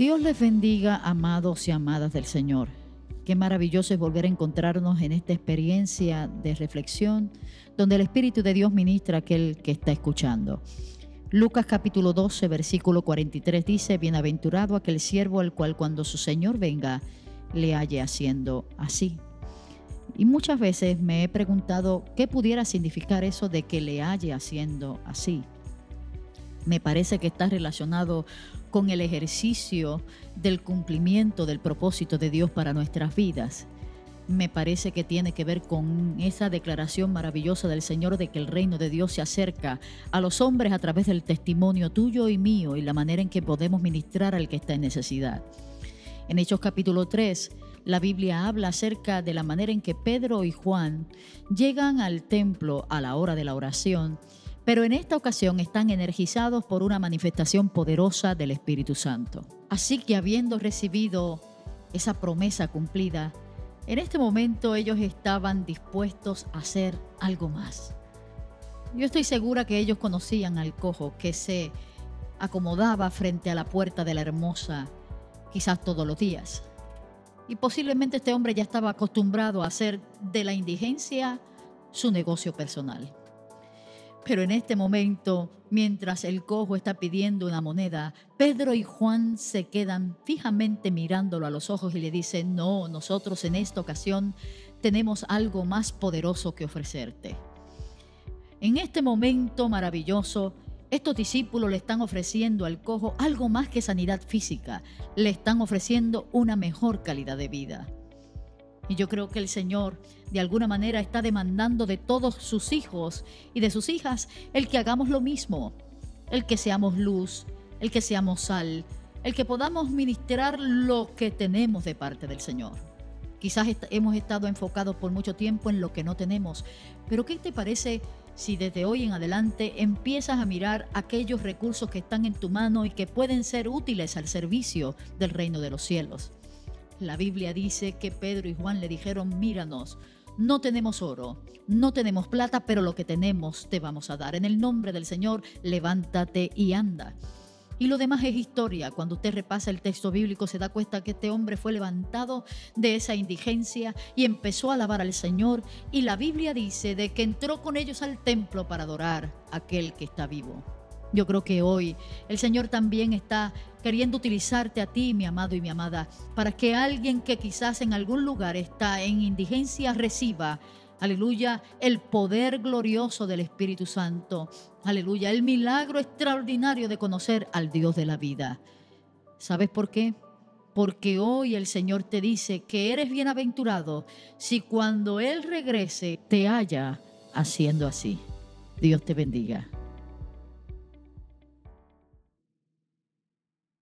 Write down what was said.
Dios les bendiga, amados y amadas del Señor. Qué maravilloso es volver a encontrarnos en esta experiencia de reflexión donde el Espíritu de Dios ministra a aquel que está escuchando. Lucas capítulo 12, versículo 43 dice, Bienaventurado aquel siervo al cual cuando su Señor venga le halle haciendo así. Y muchas veces me he preguntado qué pudiera significar eso de que le halle haciendo así me parece que está relacionado con el ejercicio del cumplimiento del propósito de Dios para nuestras vidas. Me parece que tiene que ver con esa declaración maravillosa del Señor de que el reino de Dios se acerca a los hombres a través del testimonio tuyo y mío y la manera en que podemos ministrar al que está en necesidad. En Hechos capítulo 3, la Biblia habla acerca de la manera en que Pedro y Juan llegan al templo a la hora de la oración pero en esta ocasión están energizados por una manifestación poderosa del Espíritu Santo. Así que habiendo recibido esa promesa cumplida, en este momento ellos estaban dispuestos a hacer algo más. Yo estoy segura que ellos conocían al cojo que se acomodaba frente a la puerta de la hermosa quizás todos los días. Y posiblemente este hombre ya estaba acostumbrado a hacer de la indigencia su negocio personal. Pero en este momento, mientras el cojo está pidiendo una moneda, Pedro y Juan se quedan fijamente mirándolo a los ojos y le dicen, no, nosotros en esta ocasión tenemos algo más poderoso que ofrecerte. En este momento maravilloso, estos discípulos le están ofreciendo al cojo algo más que sanidad física, le están ofreciendo una mejor calidad de vida. Y yo creo que el Señor de alguna manera está demandando de todos sus hijos y de sus hijas el que hagamos lo mismo, el que seamos luz, el que seamos sal, el que podamos ministrar lo que tenemos de parte del Señor. Quizás hemos estado enfocados por mucho tiempo en lo que no tenemos, pero ¿qué te parece si desde hoy en adelante empiezas a mirar aquellos recursos que están en tu mano y que pueden ser útiles al servicio del reino de los cielos? La Biblia dice que Pedro y Juan le dijeron, míranos, no tenemos oro, no tenemos plata, pero lo que tenemos te vamos a dar. En el nombre del Señor, levántate y anda. Y lo demás es historia. Cuando usted repasa el texto bíblico se da cuenta que este hombre fue levantado de esa indigencia y empezó a alabar al Señor. Y la Biblia dice de que entró con ellos al templo para adorar a aquel que está vivo. Yo creo que hoy el Señor también está queriendo utilizarte a ti, mi amado y mi amada, para que alguien que quizás en algún lugar está en indigencia reciba, aleluya, el poder glorioso del Espíritu Santo, aleluya, el milagro extraordinario de conocer al Dios de la vida. ¿Sabes por qué? Porque hoy el Señor te dice que eres bienaventurado si cuando Él regrese te haya haciendo así. Dios te bendiga.